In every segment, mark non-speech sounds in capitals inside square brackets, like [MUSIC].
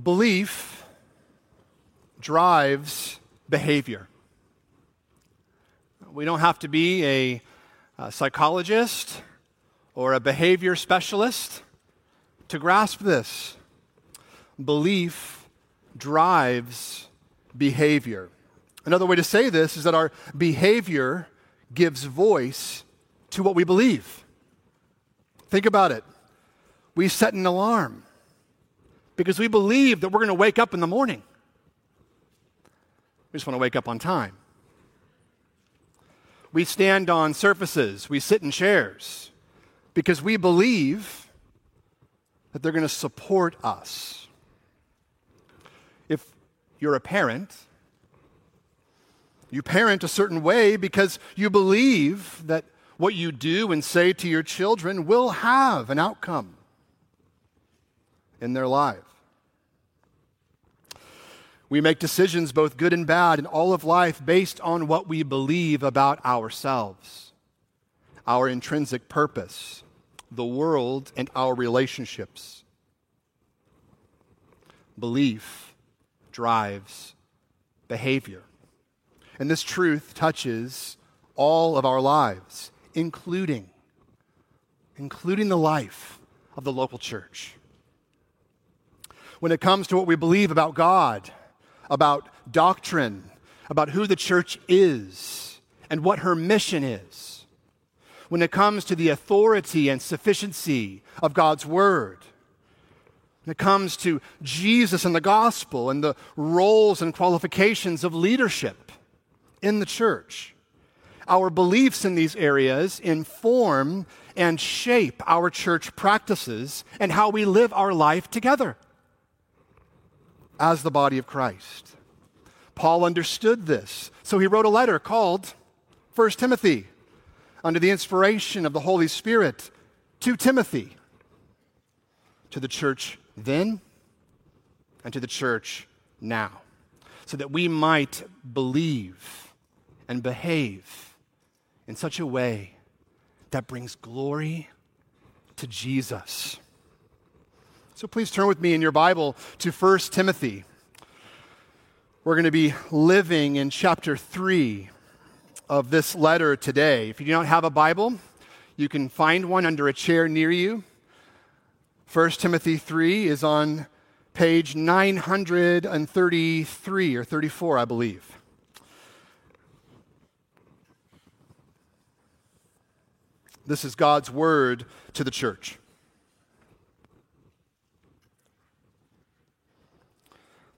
Belief drives behavior. We don't have to be a, a, psychologist or a behavior specialist to grasp this. Belief drives behavior. Another way to say this is that our behavior gives voice to what we believe. Think about it. We set an alarm because we believe that we're going to wake up in the morning. We just want to wake up on time. We stand on surfaces, we sit in chairs because we believe that they're going to support us. If you're a parent, you parent a certain way because you believe that what you do and say to your children will have an outcome in their life. We make decisions, both good and bad, in all of life based on what we believe about ourselves, our intrinsic purpose, the world, and our relationships. Belief drives behavior. And this truth touches all of our lives, including including the life of the local church when it comes to what we believe about God, about doctrine, about who the church is, and what her mission is. When it comes to the authority and sufficiency of God's Word, when it comes to Jesus and the gospel and the roles and qualifications of leadership in the church. Our beliefs in these areas inform and shape our church practices and how we live our life together as the body of Christ. Paul understood this, so he wrote a letter called 1 Timothy under the inspiration of the Holy Spirit to Timothy, to the church then and to the church now, so that we might believe and behave in such a way that brings glory to Jesus. So please turn with me in your Bible to 1 Timothy. We're going to be living in chapter 3 of this letter today. If you do not have a Bible, you can find one under a chair near you. 1 Timothy 3 is on page 933 or 34, I believe. This is God's word to the church.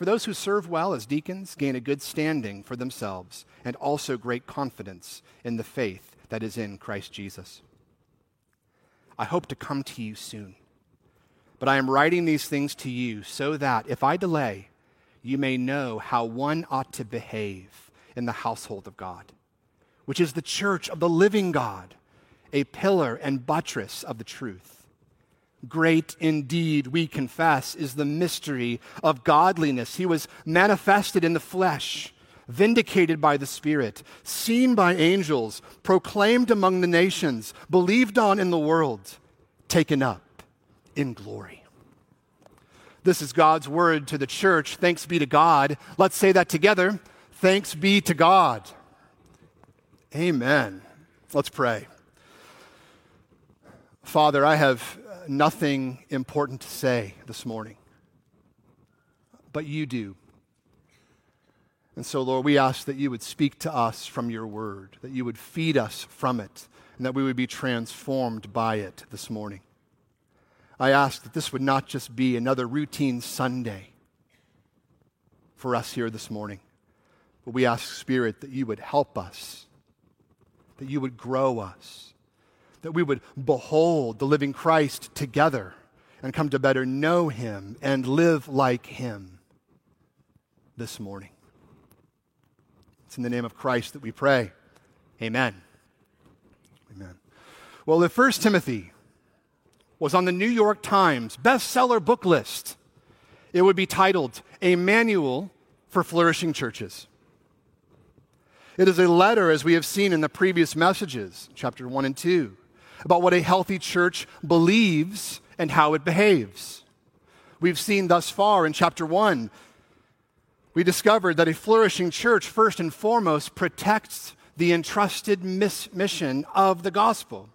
For those who serve well as deacons gain a good standing for themselves and also great confidence in the faith that is in Christ Jesus. I hope to come to you soon, but I am writing these things to you so that if I delay, you may know how one ought to behave in the household of God, which is the church of the living God, a pillar and buttress of the truth. Great indeed, we confess, is the mystery of godliness. He was manifested in the flesh, vindicated by the Spirit, seen by angels, proclaimed among the nations, believed on in the world, taken up in glory. This is God's word to the church. Thanks be to God. Let's say that together. Thanks be to God. Amen. Let's pray. Father, I have nothing important to say this morning, but you do. And so, Lord, we ask that you would speak to us from your word, that you would feed us from it, and that we would be transformed by it this morning. I ask that this would not just be another routine Sunday for us here this morning, but we ask, Spirit, that you would help us, that you would grow us, that we would behold the living Christ together and come to better know him and live like him this morning. It's in the name of Christ that we pray. Amen. Amen. Well, if 1 Timothy was on the New York Times bestseller book list, it would be titled A Manual for Flourishing Churches. It is a letter, as we have seen in the previous messages, chapter 1 and 2, about what a healthy church believes and how it behaves. We've seen thus far in chapter 1, we discovered that a flourishing church, first and foremost, protects the entrusted mission of the gospel.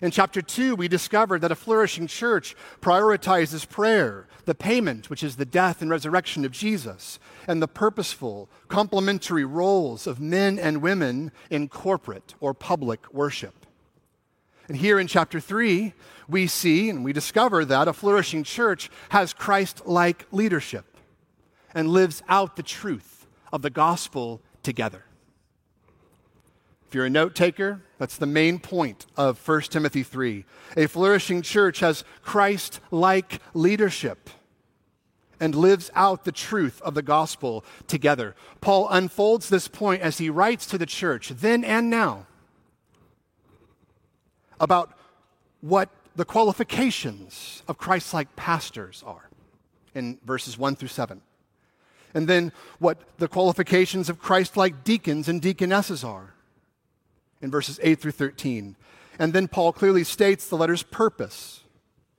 In chapter 2, we discovered that a flourishing church prioritizes prayer, the payment, which is the death and resurrection of Jesus, and the purposeful, complementary roles of men and women in corporate or public worship. And here in chapter 3, we see and we discover that a flourishing church has Christ like leadership and lives out the truth of the gospel together. If you're a note taker, that's the main point of 1 Timothy 3. A flourishing church has Christ like leadership and lives out the truth of the gospel together. Paul unfolds this point as he writes to the church, then and now, about what the qualifications of Christ like pastors are in verses 1 through 7. And then what the qualifications of Christ like deacons and deaconesses are in verses 8 through 13. And then Paul clearly states the letter's purpose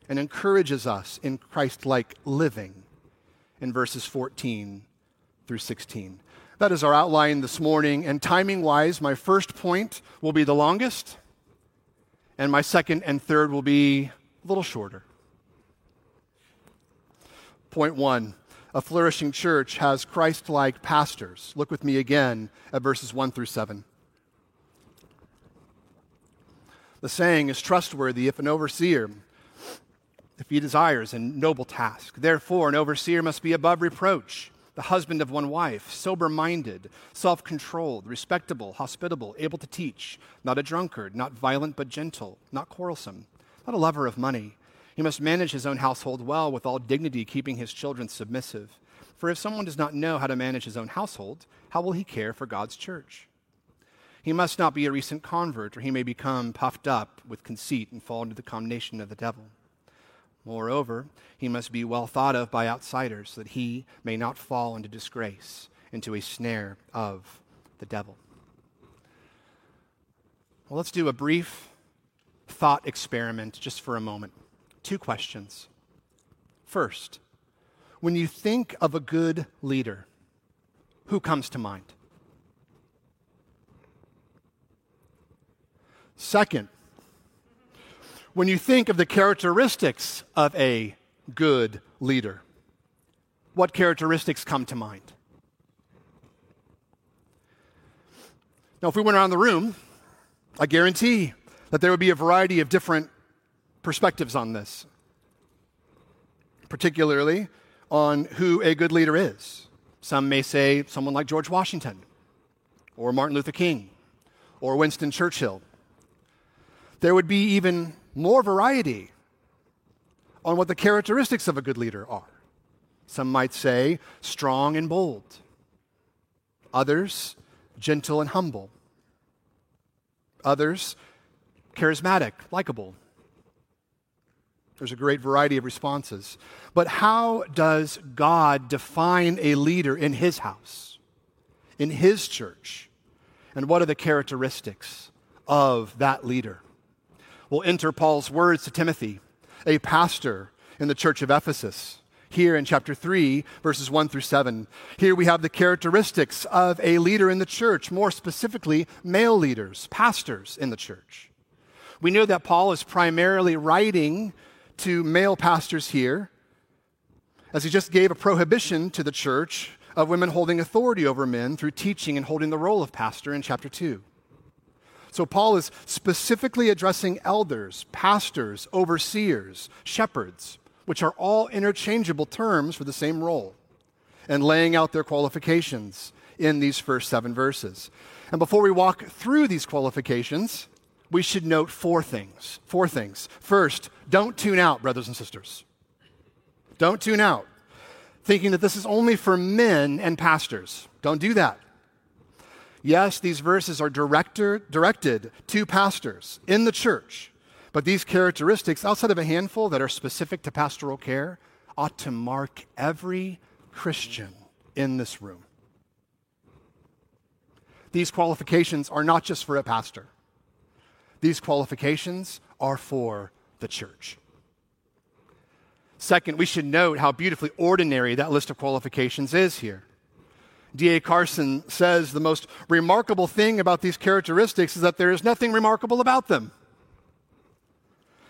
and encourages us in Christ like living in verses 14 through 16. That is our outline this morning. And timing wise, my first point will be the longest, and my second and third will be a little shorter. Point one a flourishing church has Christ like pastors. Look with me again at verses 1 through 7. The saying is trustworthy if an overseer, if he desires a noble task. Therefore, an overseer must be above reproach, the husband of one wife, sober minded, self controlled, respectable, hospitable, able to teach, not a drunkard, not violent but gentle, not quarrelsome, not a lover of money. He must manage his own household well with all dignity, keeping his children submissive. For if someone does not know how to manage his own household, how will he care for God's church? He must not be a recent convert, or he may become puffed up with conceit and fall into the condemnation of the devil. Moreover, he must be well thought of by outsiders, so that he may not fall into disgrace, into a snare of the devil. Well, let's do a brief thought experiment just for a moment. Two questions. First, when you think of a good leader, who comes to mind? Second, when you think of the characteristics of a good leader, what characteristics come to mind? Now, if we went around the room, I guarantee that there would be a variety of different perspectives on this, particularly on who a good leader is. Some may say someone like George Washington, or Martin Luther King, or Winston Churchill there would be even more variety on what the characteristics of a good leader are. Some might say strong and bold, others, gentle and humble, others, charismatic, likable. There's a great variety of responses. But how does God define a leader in his house, in his church? And what are the characteristics of that leader? Will enter Paul's words to Timothy, a pastor in the church of Ephesus. here in chapter 3, verses 1 through 7. Here we have the characteristics of a leader in the church, more specifically, male leaders, pastors in the church. We know that Paul is primarily writing to male pastors here, as he just gave a prohibition to the church of women holding authority over men through teaching and holding the role of pastor in chapter 2. So, Paul is specifically addressing elders, pastors, overseers, shepherds, which are all interchangeable terms for the same role, and laying out their qualifications in these first seven verses. And before we walk through these qualifications, we should note four things. Four things. First, don't tune out, brothers and sisters. Don't tune out, thinking that this is only for men and pastors. Don't do that. Yes, these verses are director, directed to pastors in the church, but these characteristics, outside of a handful that are specific to pastoral care, ought to mark every Christian in this room. These qualifications are not just for a pastor, these qualifications are for the church. Second, we should note how beautifully ordinary that list of qualifications is here. D.A. Carson says the most remarkable thing about these characteristics is that there is nothing remarkable about them.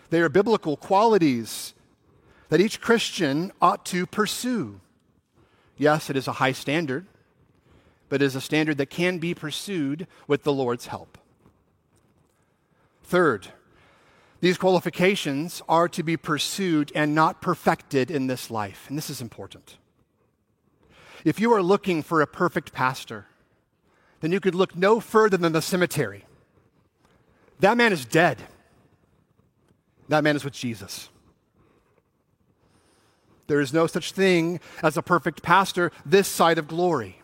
They are biblical qualities that each Christian ought to pursue. Yes, it is a high standard, but it is a standard that can be pursued with the Lord's help. Third, these qualifications are to be pursued and not perfected in this life. And this is important. If you are looking for a perfect pastor, then you could look no further than the cemetery. That man is dead. That man is with Jesus. There is no such thing as a perfect pastor this side of glory.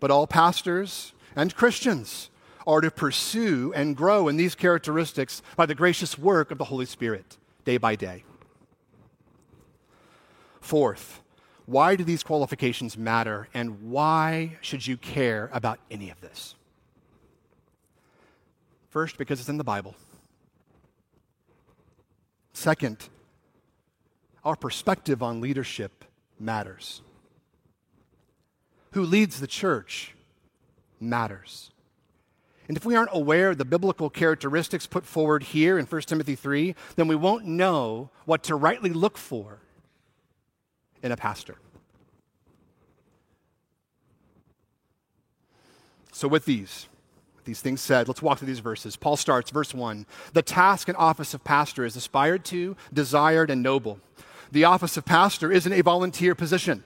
But all pastors and Christians are to pursue and grow in these characteristics by the gracious work of the Holy Spirit day by day. Fourth, why do these qualifications matter and why should you care about any of this? First, because it's in the Bible. Second, our perspective on leadership matters. Who leads the church matters. And if we aren't aware of the biblical characteristics put forward here in 1 Timothy 3, then we won't know what to rightly look for in a pastor. So, with these, with these things said, let's walk through these verses. Paul starts, verse 1 The task and office of pastor is aspired to, desired, and noble. The office of pastor isn't a volunteer position.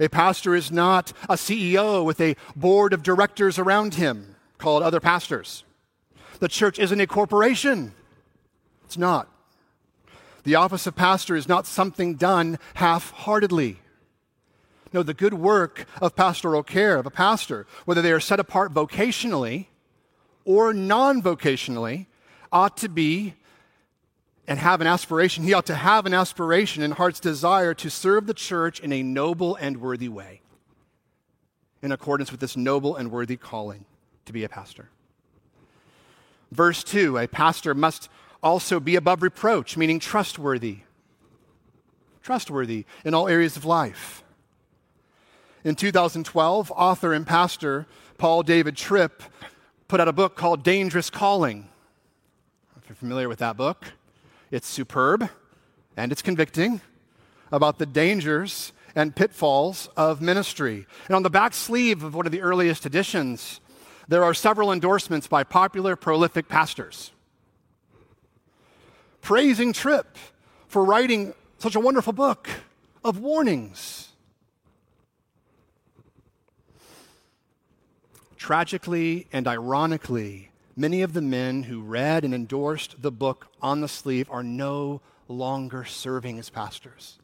A pastor is not a CEO with a board of directors around him called other pastors. The church isn't a corporation. It's not. The office of pastor is not something done half heartedly. No, the good work of pastoral care of a pastor, whether they are set apart vocationally or non vocationally, ought to be and have an aspiration. He ought to have an aspiration and heart's desire to serve the church in a noble and worthy way, in accordance with this noble and worthy calling to be a pastor. Verse 2 a pastor must also be above reproach, meaning trustworthy. Trustworthy in all areas of life. In 2012, author and pastor Paul David Tripp put out a book called Dangerous Calling. If you're familiar with that book, it's superb and it's convicting about the dangers and pitfalls of ministry. And on the back sleeve of one of the earliest editions, there are several endorsements by popular, prolific pastors praising Tripp for writing such a wonderful book of warnings. Tragically and ironically, Many of the men who read and endorsed the book on the sleeve are no longer serving as pastors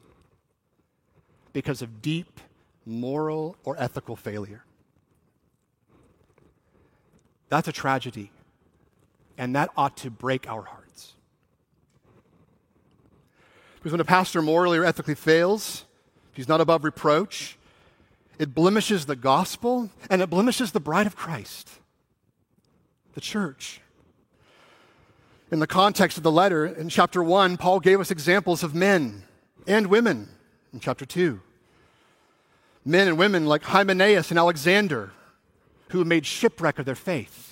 because of deep moral or ethical failure. That's a tragedy, and that ought to break our hearts. Because when a pastor morally or ethically fails, he's not above reproach, it blemishes the gospel and it blemishes the bride of Christ the church. In the context of the letter, in chapter 1, Paul gave us examples of men and women in chapter 2. Men and women like Hymenaeus and Alexander, who made shipwreck of their faith.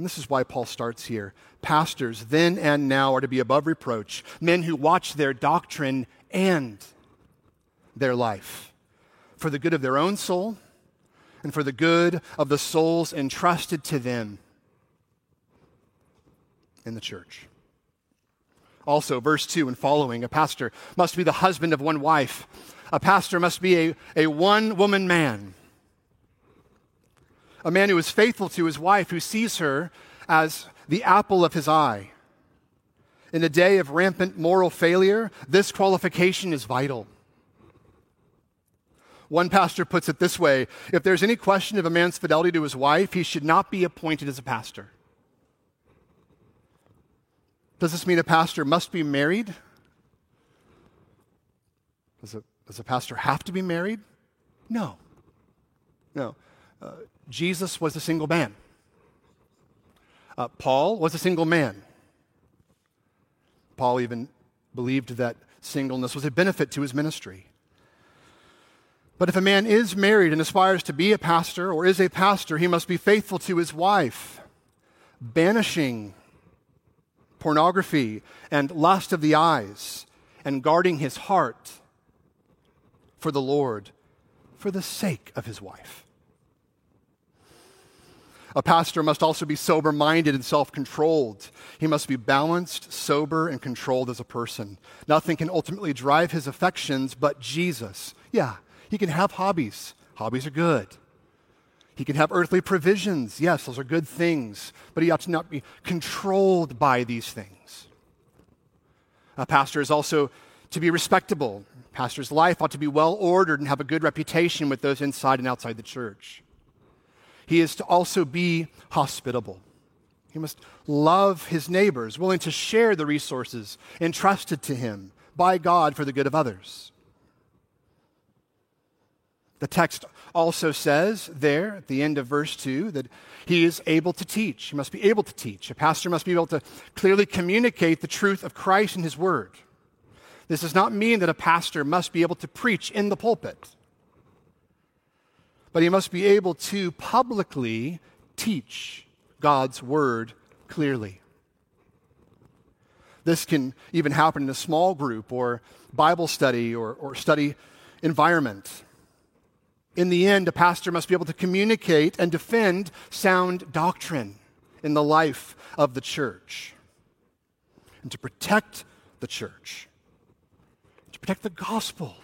And this is why Paul starts here. Pastors, then and now, are to be above reproach, men who watch their doctrine and their life for the good of their own soul and for the good of the souls entrusted to them in the church. Also, verse 2 and following, a pastor must be the husband of one wife. A pastor must be a, a one woman man. A man who is faithful to his wife, who sees her as the apple of his eye. In a day of rampant moral failure, this qualification is vital. One pastor puts it this way if there's any question of a man's fidelity to his wife, he should not be appointed as a pastor. Does this mean a pastor must be married? Does a, does a pastor have to be married? No. No. Uh, Jesus was a single man. Uh, Paul was a single man. Paul even believed that singleness was a benefit to his ministry. But if a man is married and aspires to be a pastor or is a pastor, he must be faithful to his wife, banishing pornography and lust of the eyes, and guarding his heart for the Lord for the sake of his wife. A pastor must also be sober minded and self controlled. He must be balanced, sober, and controlled as a person. Nothing can ultimately drive his affections but Jesus. Yeah, he can have hobbies. Hobbies are good. He can have earthly provisions. Yes, those are good things, but he ought to not be controlled by these things. A pastor is also to be respectable. A pastor's life ought to be well ordered and have a good reputation with those inside and outside the church. He is to also be hospitable. He must love his neighbors, willing to share the resources entrusted to him by God for the good of others. The text also says there at the end of verse 2 that he is able to teach. He must be able to teach. A pastor must be able to clearly communicate the truth of Christ and his word. This does not mean that a pastor must be able to preach in the pulpit, but he must be able to publicly teach God's word clearly. This can even happen in a small group or Bible study or, or study environment. In the end, a pastor must be able to communicate and defend sound doctrine in the life of the church and to protect the church, to protect the gospel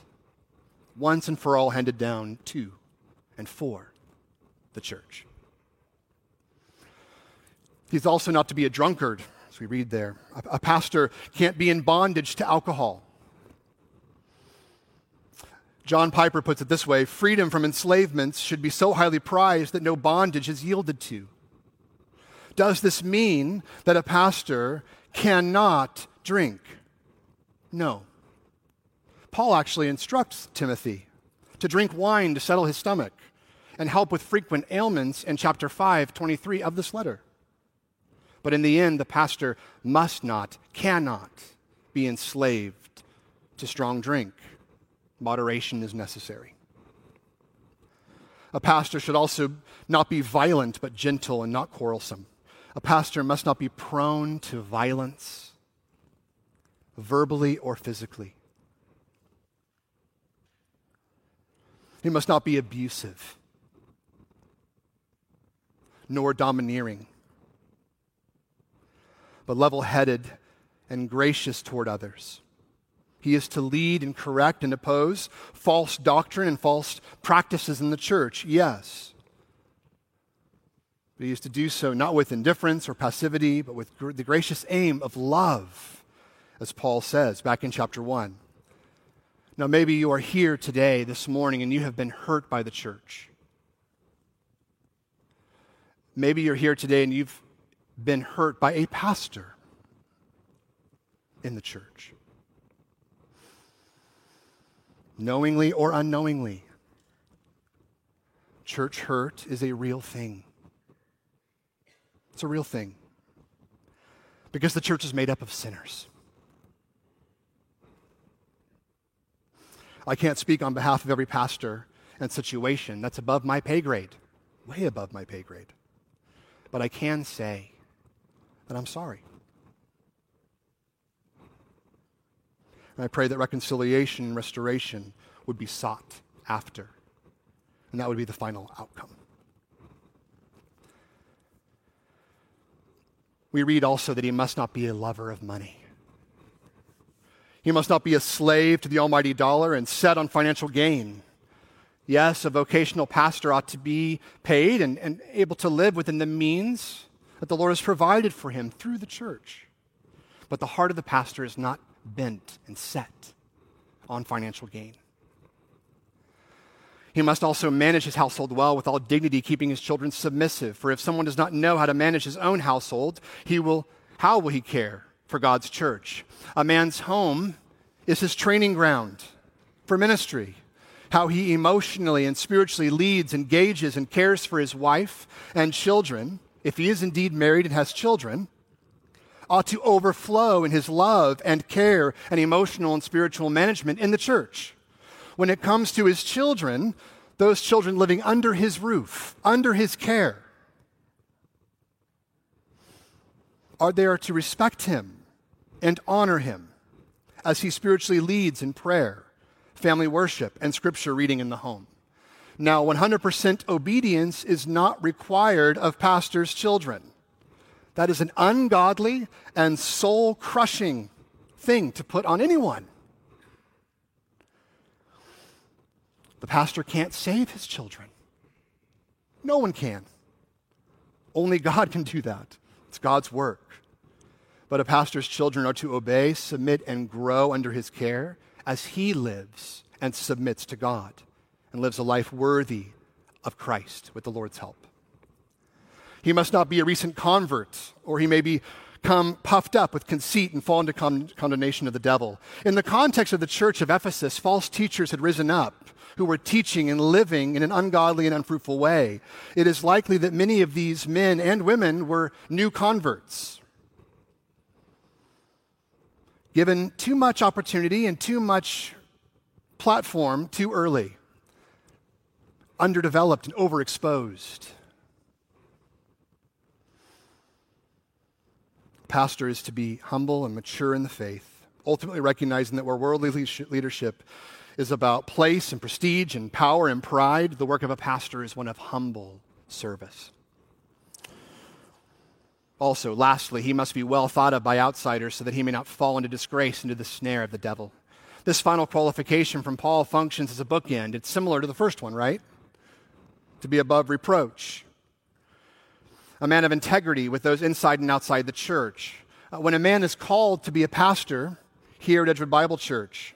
once and for all handed down to and for the church. He's also not to be a drunkard, as we read there. A, pastor can't be in bondage to alcohol. John Piper puts it this way freedom from enslavements should be so highly prized that no bondage is yielded to. Does this mean that a pastor cannot drink? No. Paul actually instructs Timothy to drink wine to settle his stomach and help with frequent ailments in chapter 5, 23 of this letter. But in the end, the pastor must not, cannot be enslaved to strong drink. Moderation is necessary. A pastor should also not be violent, but gentle and not quarrelsome. A pastor must not be prone to violence, verbally or physically. He must not be abusive, nor domineering, but level headed and gracious toward others. He is to lead and correct and oppose false doctrine and false practices in the church, yes. But he is to do so not with indifference or passivity, but with gr- the gracious aim of love, as Paul says back in chapter 1. Now, maybe you are here today, this morning, and you have been hurt by the church. Maybe you're here today and you've been hurt by a pastor in the church, knowingly or unknowingly. Church hurt is a real thing. It's a real thing. Because the church is made up of sinners. I can't speak on behalf of every pastor and situation. That's above my pay grade, way above my pay grade. But I can say that I'm sorry. And I pray that reconciliation and restoration would be sought after. And that would be the final outcome. We read also that he must not be a lover of money. He must not be a slave to the almighty dollar and set on financial gain. Yes, a vocational pastor ought to be paid and, and able to live within the means that the Lord has provided for him through the church. But the heart of the pastor is not bent and set on financial gain. He must also manage his household well with all dignity, keeping his children submissive. For if someone does not know how to manage his own household, he will, how will he care for God's church? A man's home is his training ground for ministry. How he emotionally and spiritually leads, engages, and cares for his wife and children, if he is indeed married and has children, ought to overflow in his love and care and emotional and spiritual management in the church. When it comes to his children, those children living under his roof, under his care, are there to respect him and honor him as he spiritually leads in prayer, family worship, and scripture reading in the home. Now, 100% obedience is not required of pastors' children. That is an ungodly and soul crushing thing to put on anyone. The pastor can't save his children. No one can. Only God can do that. It's God's work. But a pastor's children are to obey, submit, and grow under his care as he lives and submits to God and lives a life worthy of Christ with the Lord's help. He must not be a recent convert, or he may become puffed up with conceit and fall into con- condemnation of the devil. In the context of the church of Ephesus, false teachers had risen up who were teaching and living in an ungodly and unfruitful way. It is likely that many of these men and women were new converts. Given too much opportunity and too much platform too early, underdeveloped and overexposed. Pastor is to be humble and mature in the faith, ultimately recognizing that where worldly leadership is about place and prestige and power and pride. The work of a pastor is one of humble service. Also, lastly, he must be well thought of by outsiders so that he may not fall into disgrace, into the snare of the devil. This final qualification from Paul functions as a bookend. It's similar to the first one, right? To be above reproach. A man of integrity with those inside and outside the church. Uh, when a man is called to be a pastor here at Edgewood Bible Church,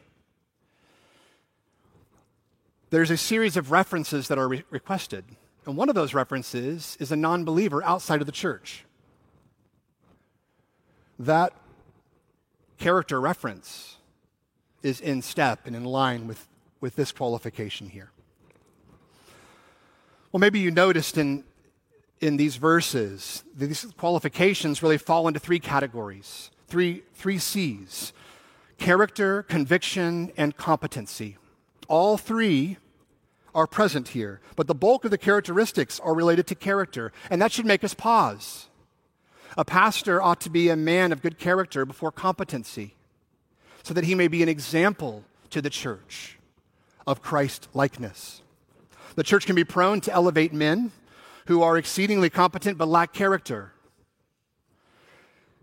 there's a series of references that are re- requested. And one of those references is a non believer outside of the church. That character reference is in step and in line with, with this qualification here. Well, maybe you noticed in, in these verses, these qualifications really fall into three categories, three, three C's character, conviction, and competency. All three are present here, but the bulk of the characteristics are related to character, and that should make us pause. A pastor ought to be a man of good character before competency, so that he may be an example to the church of Christ likeness. The church can be prone to elevate men who are exceedingly competent but lack character.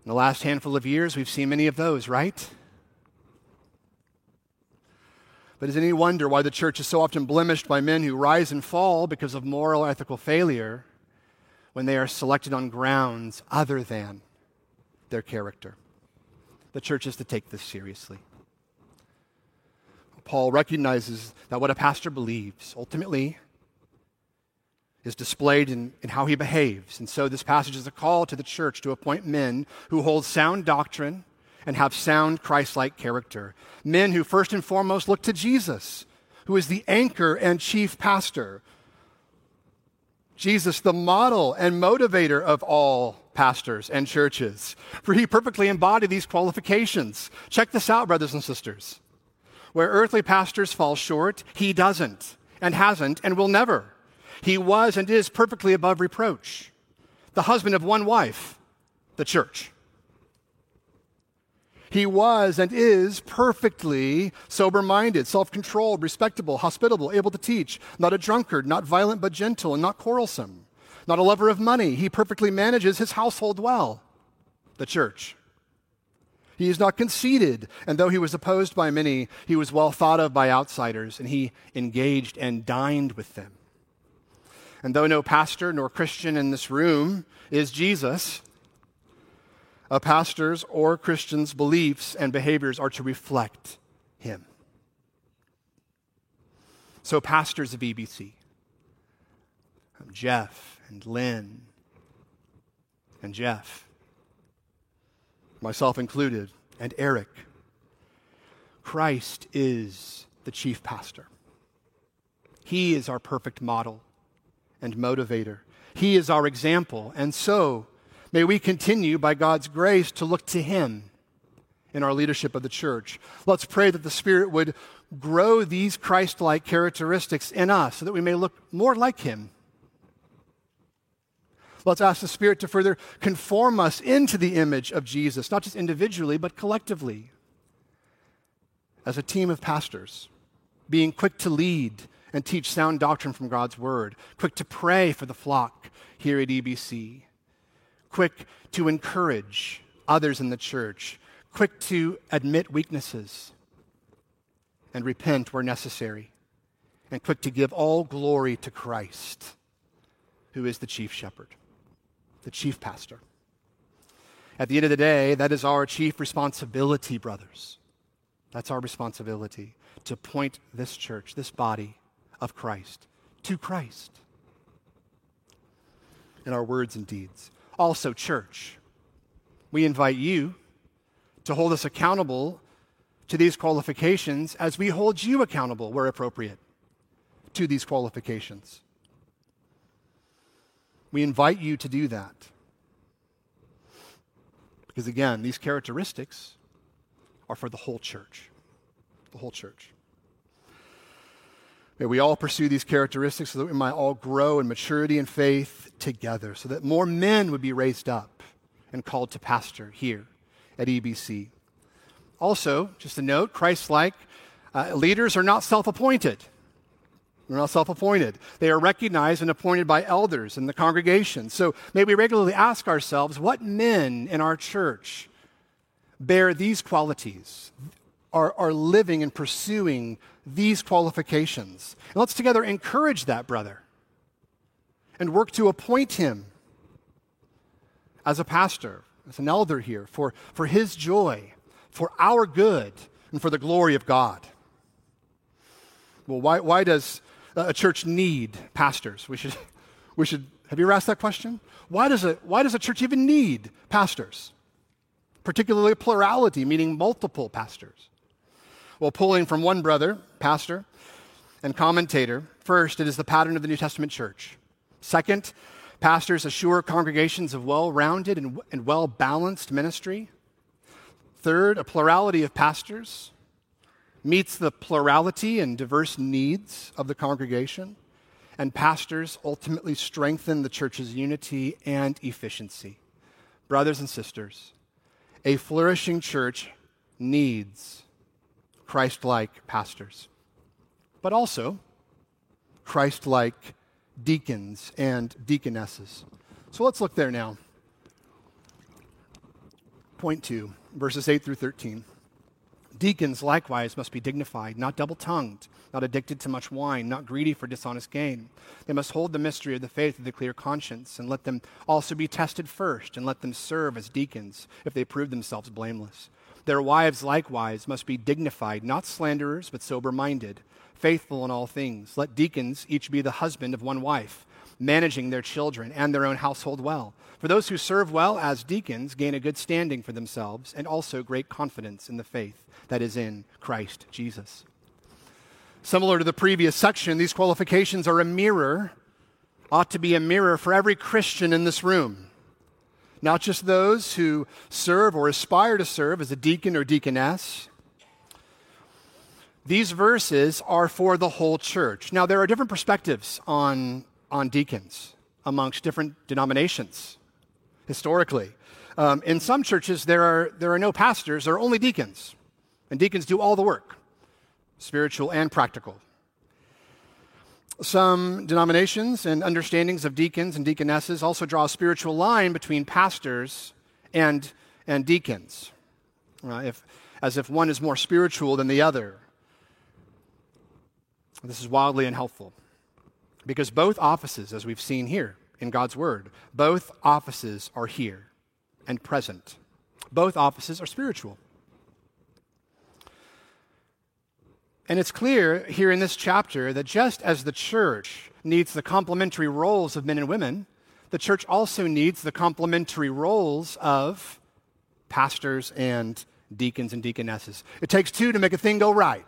In the last handful of years, we've seen many of those, right? But is it any wonder why the church is so often blemished by men who rise and fall because of moral or ethical failure when they are selected on grounds other than their character? The church is to take this seriously. Paul recognizes that what a pastor believes ultimately is displayed in, in how he behaves. And so this passage is a call to the church to appoint men who hold sound doctrine and have sound Christ like character. Men who first and foremost look to Jesus, who is the anchor and chief pastor. Jesus, the model and motivator of all pastors and churches, for he perfectly embodied these qualifications. Check this out, brothers and sisters. Where earthly pastors fall short, he doesn't, and hasn't, and will never. He was and is perfectly above reproach, the husband of one wife, the church. He was and is perfectly sober minded, self controlled, respectable, hospitable, able to teach, not a drunkard, not violent but gentle, and not quarrelsome, not a lover of money. He perfectly manages his household well, the church. He is not conceited, and though he was opposed by many, he was well thought of by outsiders, and he engaged and dined with them. And though no pastor nor Christian in this room is Jesus, a pastor's or Christian's beliefs and behaviors are to reflect him. So, pastors of EBC, um, Jeff and Lynn and Jeff, myself included, and Eric, Christ is the chief pastor. He is our perfect model and motivator. He is our example. And so, may we continue, by God's grace, to look to Him in our leadership of the church. Let's pray that the Spirit would grow these Christ like characteristics in us so that we may look more like Him. Let's ask the Spirit to further conform us into the image of Jesus, not just individually, but collectively, as a team of pastors, being quick to lead and teach sound doctrine from God's Word, quick to pray for the flock here at EBC, quick to encourage others in the church, quick to admit weaknesses and repent where necessary, and quick to give all glory to Christ, who is the chief shepherd, the chief pastor. At the end of the day, that is our chief responsibility, brothers. That's our responsibility to point this church, this body, of Christ, to Christ in our words and deeds. Also, church, we invite you to hold us accountable to these qualifications as we hold you accountable where appropriate to these qualifications. We invite you to do that. Because again, these characteristics are for the whole church. The whole church. May we all pursue these characteristics so that we might all grow in maturity and faith together, so that more men would be raised up and called to pastor here at EBC. Also, just a note Christ like uh, leaders are not self appointed. They're not self appointed. They are recognized and appointed by elders in the congregation. So may we regularly ask ourselves what men in our church bear these qualities, are, are living and pursuing these qualifications. And let's together encourage that brother and work to appoint him as a pastor, as an elder here, for, for his joy, for our good, and for the glory of God. Well, why, why does a church need pastors? We should, [LAUGHS] we should, have you ever asked that question? Why does, a, why does a church even need pastors? Particularly plurality, meaning multiple pastors. Well, pulling from one brother, pastor, and commentator, first, it is the pattern of the New Testament church. Second, pastors assure congregations of well rounded and, and well balanced ministry. Third, a plurality of pastors meets the plurality and diverse needs of the congregation. And pastors ultimately strengthen the church's unity and efficiency. Brothers and sisters, a flourishing church needs Christ like pastors, but also Christ like deacons and deaconesses. So let's look there now. Point two, verses 8 through 13. Deacons likewise must be dignified, not double tongued, not addicted to much wine, not greedy for dishonest gain. They must hold the mystery of the faith with a clear conscience, and let them also be tested first, and let them serve as deacons if they prove themselves blameless. Their wives likewise must be dignified, not slanderers, but sober minded, faithful in all things. Let deacons each be the husband of one wife, managing their children and their own household well. For those who serve well as deacons gain a good standing for themselves and also great confidence in the faith that is in Christ Jesus. Similar to the previous section, these qualifications are a mirror, ought to be a mirror for every Christian in this room not just those who serve or aspire to serve as a deacon or deaconess. these verses are for the whole church. Now, there are different perspectives on, on deacons amongst different denominations historically. Um, in some churches, there are, there are no pastors, there are only deacons. And deacons do all the work, spiritual and practical. Some denominations and understandings of deacons and deaconesses also draw a spiritual line between pastors and, and deacons, uh, if, as if one is more spiritual than the other. This is wildly unhelpful because both offices, as we've seen here in God's Word, both offices are here and present. Both offices are spiritual. And it's clear here in this chapter that just as the church needs the complementary roles of men and women, the church also needs the complementary roles of pastors and deacons and deaconesses. It takes two to make a thing go right.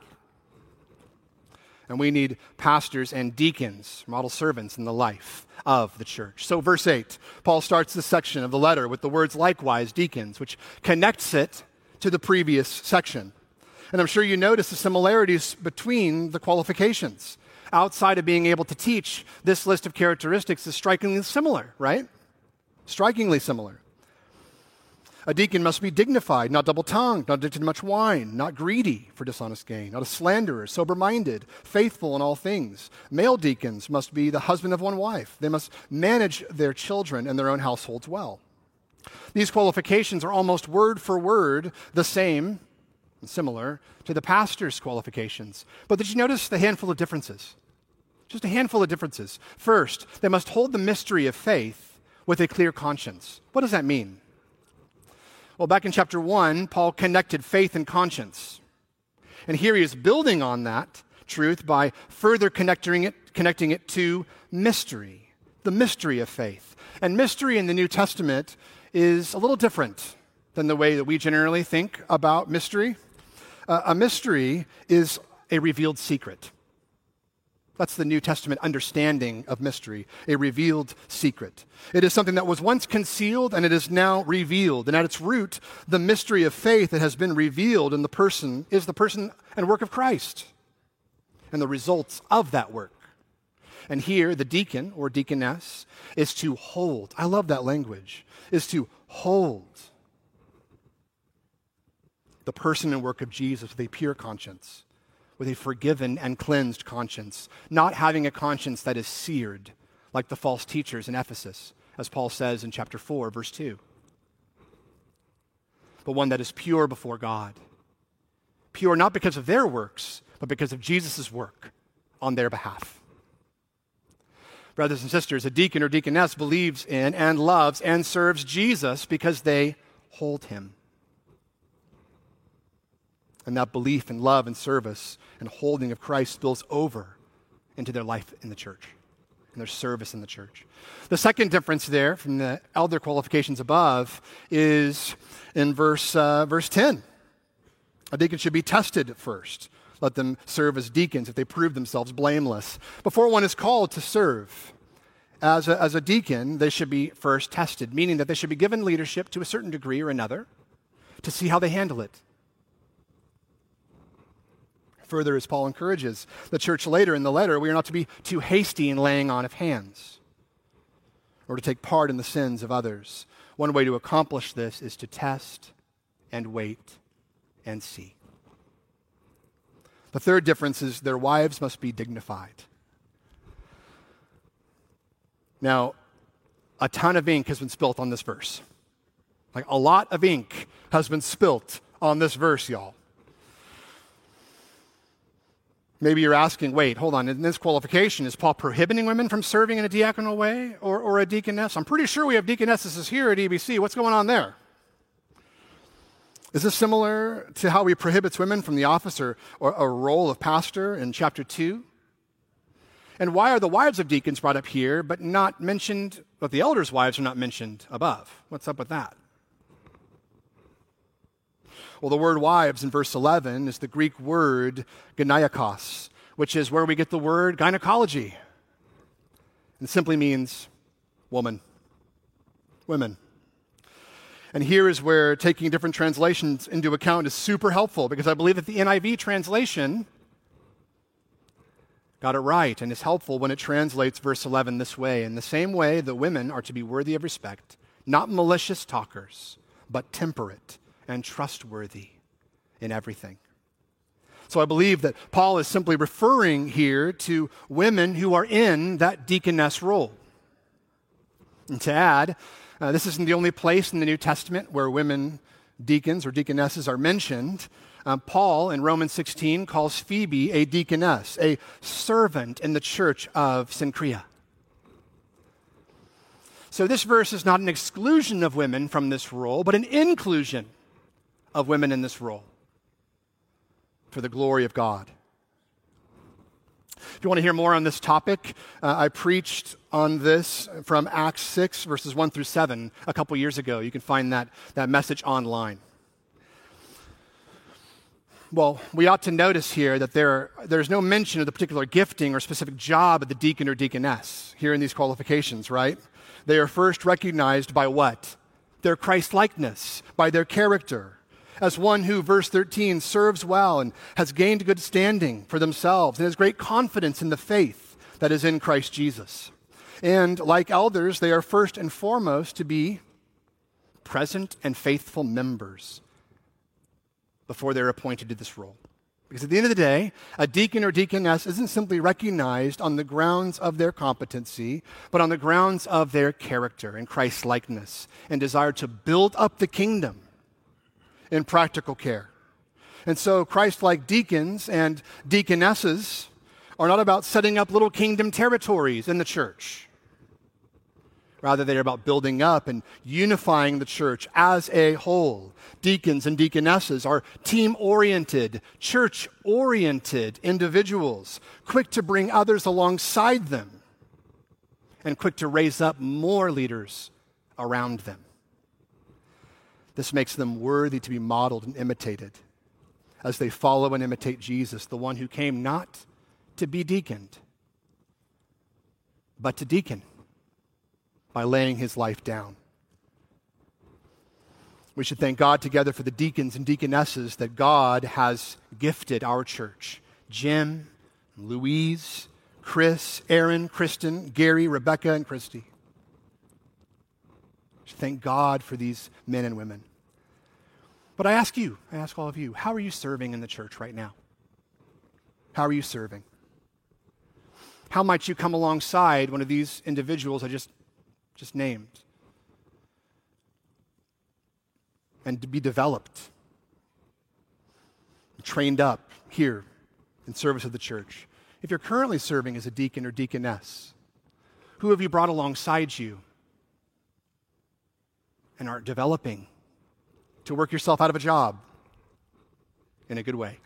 And we need pastors and deacons, model servants in the life of the church. So, verse 8, Paul starts this section of the letter with the words likewise, deacons, which connects it to the previous section. And I'm sure you notice the similarities between the qualifications. Outside of being able to teach, this list of characteristics is strikingly similar, right? Strikingly similar. A deacon must be dignified, not double tongued, not addicted to much wine, not greedy for dishonest gain, not a slanderer, sober minded, faithful in all things. Male deacons must be the husband of one wife. They must manage their children and their own households well. These qualifications are almost word for word the same similar to the pastor's qualifications. But did you notice the handful of differences? Just a handful of differences. First, they must hold the mystery of faith with a clear conscience. What does that mean? Well, back in chapter 1, Paul connected faith and conscience. And here he is building on that truth by further connecting it, connecting it to mystery, the mystery of faith. And mystery in the New Testament is a little different than the way that we generally think about mystery. A mystery is a revealed secret. That's the New Testament understanding of mystery, a revealed secret. It is something that was once concealed and it is now revealed. And at its root, the mystery of faith that has been revealed in the person is the person and work of Christ and the results of that work. And here, the deacon or deaconess is to hold. I love that language, is to hold the person and work of Jesus with a pure conscience, with a forgiven and cleansed conscience, not having a conscience that is seared like the false teachers in Ephesus, as Paul says in chapter 4, verse 2, but one that is pure before God. Pure not because of their works, but because of Jesus' work on their behalf. Brothers and sisters, a deacon or deaconess believes in and loves and serves Jesus because they hold him. And that belief and love and service and holding of Christ spills over into their life in the church and their service in the church. The second difference there from the elder qualifications above is in verse, uh, verse 10. A deacon should be tested first. Let them serve as deacons if they prove themselves blameless. Before one is called to serve as a, as a deacon, they should be first tested, meaning that they should be given leadership to a certain degree or another to see how they handle it further as Paul encourages the church later in the letter, we are not to be too hasty in laying on of hands or to take part in the sins of others. One way to accomplish this is to test and wait and see. The third difference is their wives must be dignified. Now, a ton of ink has been spilt on this verse. Like a lot of ink has been spilt on this verse, y'all. Maybe you're asking, wait, hold on, in this qualification, is Paul prohibiting women from serving in a diaconal way or, or a deaconess? I'm pretty sure we have deaconesses here at EBC. What's going on there? Is this similar to how he prohibits women from the office or, or a role of pastor in chapter 2? And why are the wives of deacons brought up here, but not mentioned, but the elders' wives are not mentioned above? What's up with that? Well, the word wives in verse 11 is the Greek word gynekos, which is where we get the word gynecology. And simply means woman, women. And here is where taking different translations into account is super helpful because I believe that the NIV translation got it right and is helpful when it translates verse 11 this way In the same way, the women are to be worthy of respect, not malicious talkers, but temperate and trustworthy in everything. So I believe that Paul is simply referring here to women who are in that deaconess role. And to add, uh, this isn't the only place in the New Testament where women deacons or deaconesses are mentioned. Um, Paul in Romans 16 calls Phoebe a deaconess, a servant in the church of Cenchrea. So this verse is not an exclusion of women from this role, but an inclusion of women in this role for the glory of God. If you want to hear more on this topic, uh, I preached on this from Acts 6, verses 1 through 7, a couple years ago. You can find that, that message online. Well, we ought to notice here that there, there's no mention of the particular gifting or specific job of the deacon or deaconess here in these qualifications, right? They are first recognized by what? Their Christ likeness, by their character, as one who, verse 13, serves well and has gained good standing for themselves and has great confidence in the faith that is in Christ Jesus. And like elders, they are first and foremost to be present and faithful members before they're appointed to this role. Because at the end of the day, a deacon or deaconess isn't simply recognized on the grounds of their competency, but on the grounds of their character and Christ likeness and desire to build up the kingdom in practical care. And so, Christ like deacons and deaconesses are not about setting up little kingdom territories in the church. Rather, they are about building up and unifying the church as a whole. Deacons and deaconesses are team oriented, church oriented individuals, quick to bring others alongside them, and quick to raise up more leaders around them. This makes them worthy to be modeled and imitated as they follow and imitate Jesus, the one who came not to be deaconed, but to deacon by laying his life down. We should thank God together for the deacons and deaconesses that God has gifted our church Jim, Louise, Chris, Aaron, Kristen, Gary, Rebecca, and Christy. Thank God for these men and women. But I ask you, I ask all of you, how are you serving in the church right now? How are you serving? How might you come alongside one of these individuals I just just named, and be developed, trained up here in service of the church. If you're currently serving as a deacon or deaconess, who have you brought alongside you and aren't developing to work yourself out of a job in a good way?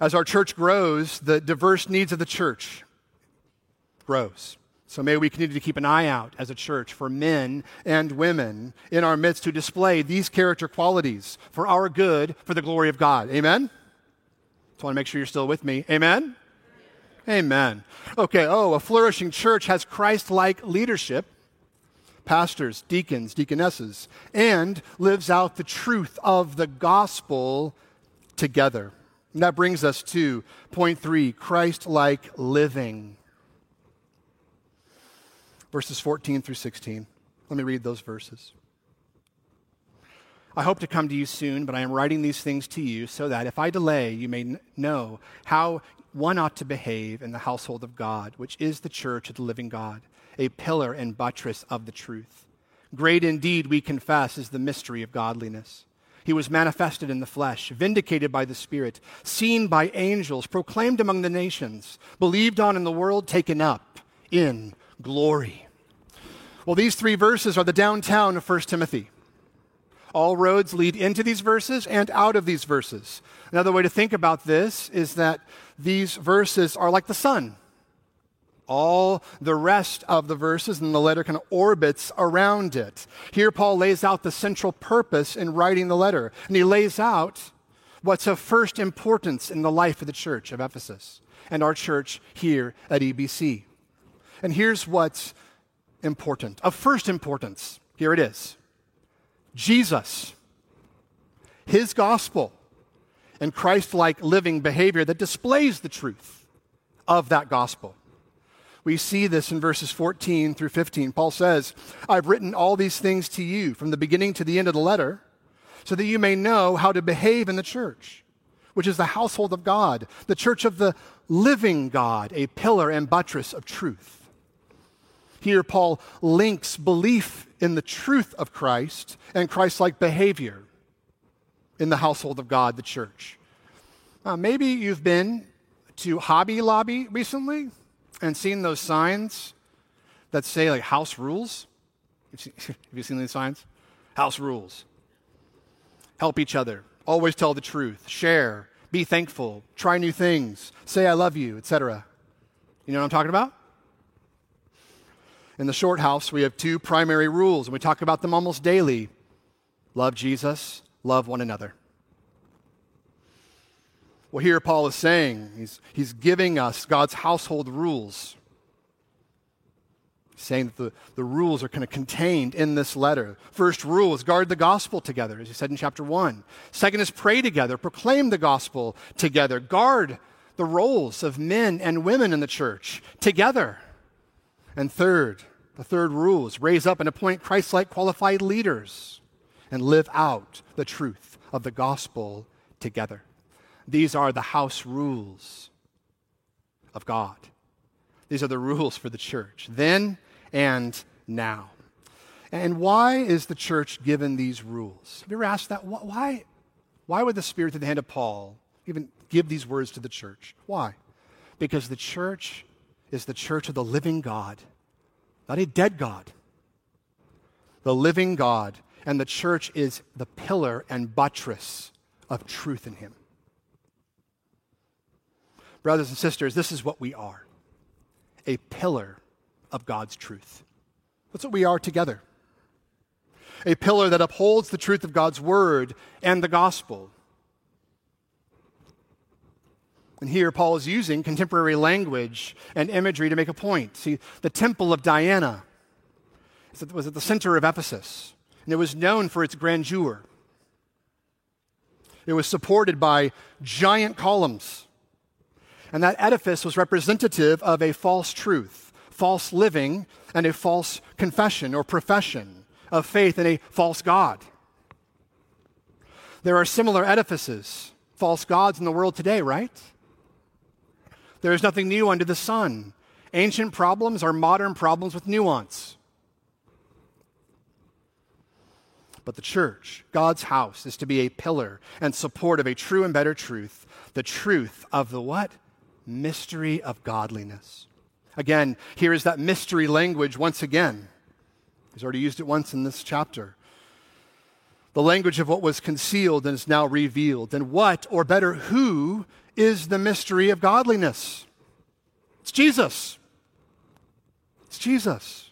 As our church grows, the diverse needs of the church grows. So may we continue to keep an eye out as a church for men and women in our midst who display these character qualities for our good, for the glory of God. Amen? Just want to make sure you're still with me. Amen? Amen. Okay, oh, a flourishing church has Christ like leadership, pastors, deacons, deaconesses, and lives out the truth of the gospel together. And that brings us to point three Christ like living verses 14 through 16. Let me read those verses. I hope to come to you soon, but I am writing these things to you so that if I delay, you may know how one ought to behave in the household of God, which is the church of the living God, a pillar and buttress of the truth. Great indeed, we confess, is the mystery of godliness. He was manifested in the flesh, vindicated by the Spirit, seen by angels, proclaimed among the nations, believed on in the world, taken up in glory. Well, these three verses are the downtown of 1 Timothy. All roads lead into these verses and out of these verses. Another way to think about this is that these verses are like the sun. All the rest of the verses in the letter kind of orbits around it. Here, Paul lays out the central purpose in writing the letter, and he lays out what's of first importance in the life of the church of Ephesus and our church here at EBC. And here's what's important of first importance. Here it is Jesus, His gospel, and Christ like living behavior that displays the truth of that gospel. We see this in verses 14 through 15. Paul says, I've written all these things to you from the beginning to the end of the letter, so that you may know how to behave in the church, which is the household of God, the church of the living God, a pillar and buttress of truth. Here, Paul links belief in the truth of Christ and Christ like behavior in the household of God, the church. Uh, maybe you've been to Hobby Lobby recently and seen those signs that say, like, house rules. Have you seen [LAUGHS] these signs? House rules. Help each other. Always tell the truth. Share. Be thankful. Try new things. Say, I love you, etc. You know what I'm talking about? In the Short house, we have two primary rules, and we talk about them almost daily love Jesus, love one another. Well, here Paul is saying, he's, he's giving us God's household rules. Saying that the, the rules are kind of contained in this letter. First rule is guard the gospel together, as he said in chapter 1. Second is pray together, proclaim the gospel together, guard the roles of men and women in the church together. And third, the third rule is raise up and appoint Christ like qualified leaders and live out the truth of the gospel together. These are the house rules of God. These are the rules for the church, then and now. And why is the church given these rules? Have you ever asked that? Why, why would the Spirit, through the hand of Paul, even give these words to the church? Why? Because the church is the church of the living God not a dead God. The living God, and the church is the pillar and buttress of truth in Him. Brothers and sisters, this is what we are a pillar of God's truth. That's what we are together. A pillar that upholds the truth of God's word and the gospel. And here Paul is using contemporary language and imagery to make a point. See, the temple of Diana was at the center of Ephesus, and it was known for its grandeur. It was supported by giant columns. And that edifice was representative of a false truth, false living, and a false confession or profession of faith in a false God. There are similar edifices, false gods in the world today, right? There is nothing new under the sun. Ancient problems are modern problems with nuance. But the church, God's house, is to be a pillar and support of a true and better truth, the truth of the what? Mystery of godliness. Again, here is that mystery language once again. He's already used it once in this chapter. The language of what was concealed and is now revealed. And what, or better, who is the mystery of godliness. It's Jesus. It's Jesus.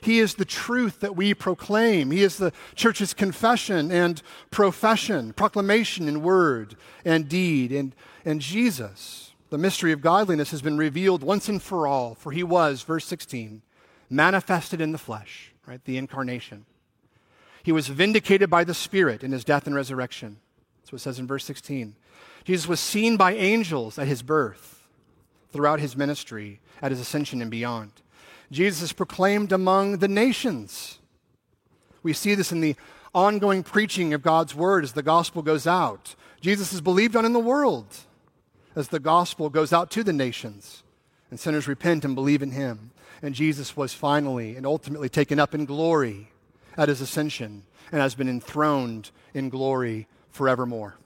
He is the truth that we proclaim. He is the church's confession and profession, proclamation in word and deed. And, and Jesus, the mystery of godliness, has been revealed once and for all, for he was, verse 16, manifested in the flesh, right? The incarnation. He was vindicated by the Spirit in his death and resurrection. That's what it says in verse 16. Jesus was seen by angels at his birth, throughout his ministry, at his ascension, and beyond. Jesus is proclaimed among the nations. We see this in the ongoing preaching of God's word as the gospel goes out. Jesus is believed on in the world as the gospel goes out to the nations and sinners repent and believe in him. And Jesus was finally and ultimately taken up in glory at his ascension and has been enthroned in glory forevermore.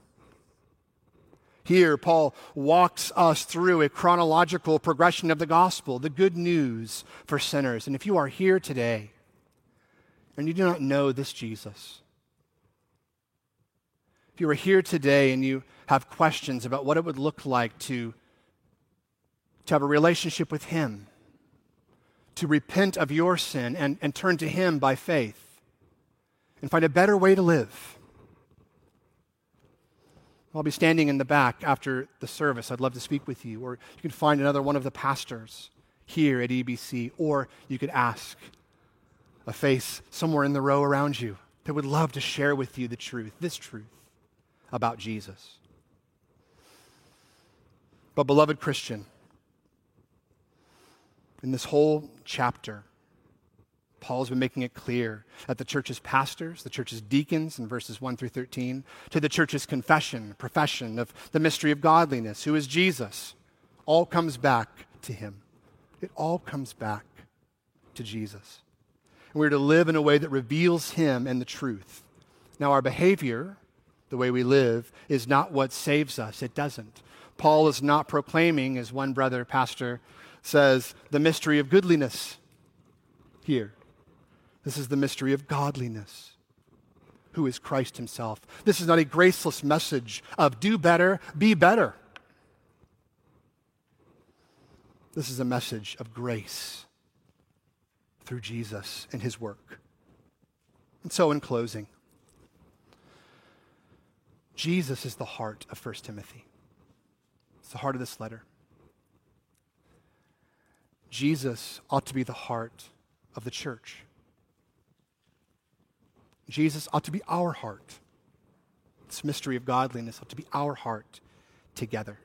Here, Paul walks us through a chronological progression of the gospel, the good news for sinners. And if you are here today and you do not know this Jesus, if you are here today and you have questions about what it would look like to, to have a relationship with Him, to repent of your sin and, and turn to Him by faith, and find a better way to live I'll be standing in the back after the service. I'd love to speak with you. Or you can find another one of the pastors here at EBC. Or you could ask a face somewhere in the row around you that would love to share with you the truth, this truth about Jesus. But, beloved Christian, in this whole chapter, Paul's been making it clear that the church's pastors, the church's deacons in verses 1 through 13, to the church's confession, profession of the mystery of godliness, who is Jesus, all comes back to him. It all comes back to Jesus. And we're to live in a way that reveals him and the truth. Now, our behavior, the way we live, is not what saves us. It doesn't. Paul is not proclaiming, as one brother pastor says, the mystery of goodliness here. This is the mystery of godliness, who is Christ Himself. This is not a graceless message of do better, be better. This is a message of grace through Jesus and His work. And so, in closing, Jesus is the heart of 1 Timothy. It's the heart of this letter. Jesus ought to be the heart of the church. Jesus ought to be our heart. This mystery of godliness ought to be our heart together.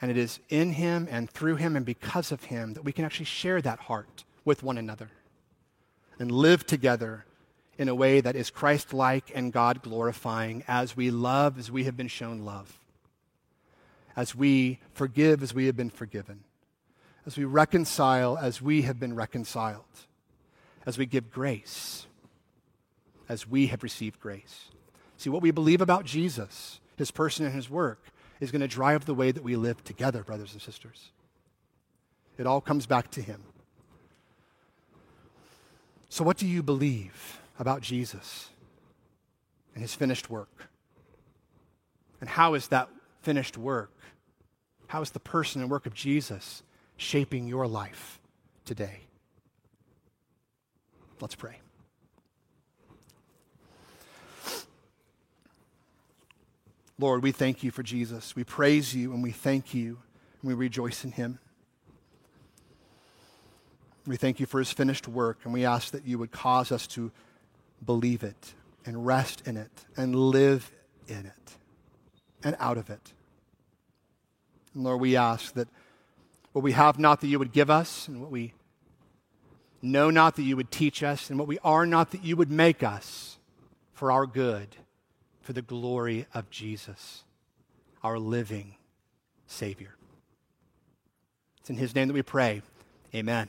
And it is in Him and through Him and because of Him that we can actually share that heart with one another and live together in a way that is Christ like and God glorifying as we love as we have been shown love, as we forgive as we have been forgiven, as we reconcile as we have been reconciled as we give grace, as we have received grace. See, what we believe about Jesus, his person and his work, is going to drive the way that we live together, brothers and sisters. It all comes back to him. So, what do you believe about Jesus and his finished work? And how is that finished work? How is the person and work of Jesus shaping your life today? Let's pray. Lord, we thank you for Jesus. We praise you and we thank you and we rejoice in him. We thank you for his finished work and we ask that you would cause us to believe it and rest in it and live in it and out of it. And Lord, we ask that what we have not that you would give us and what we know not that you would teach us, and what we are not that you would make us for our good, for the glory of Jesus, our living Savior. It's in His name that we pray. Amen.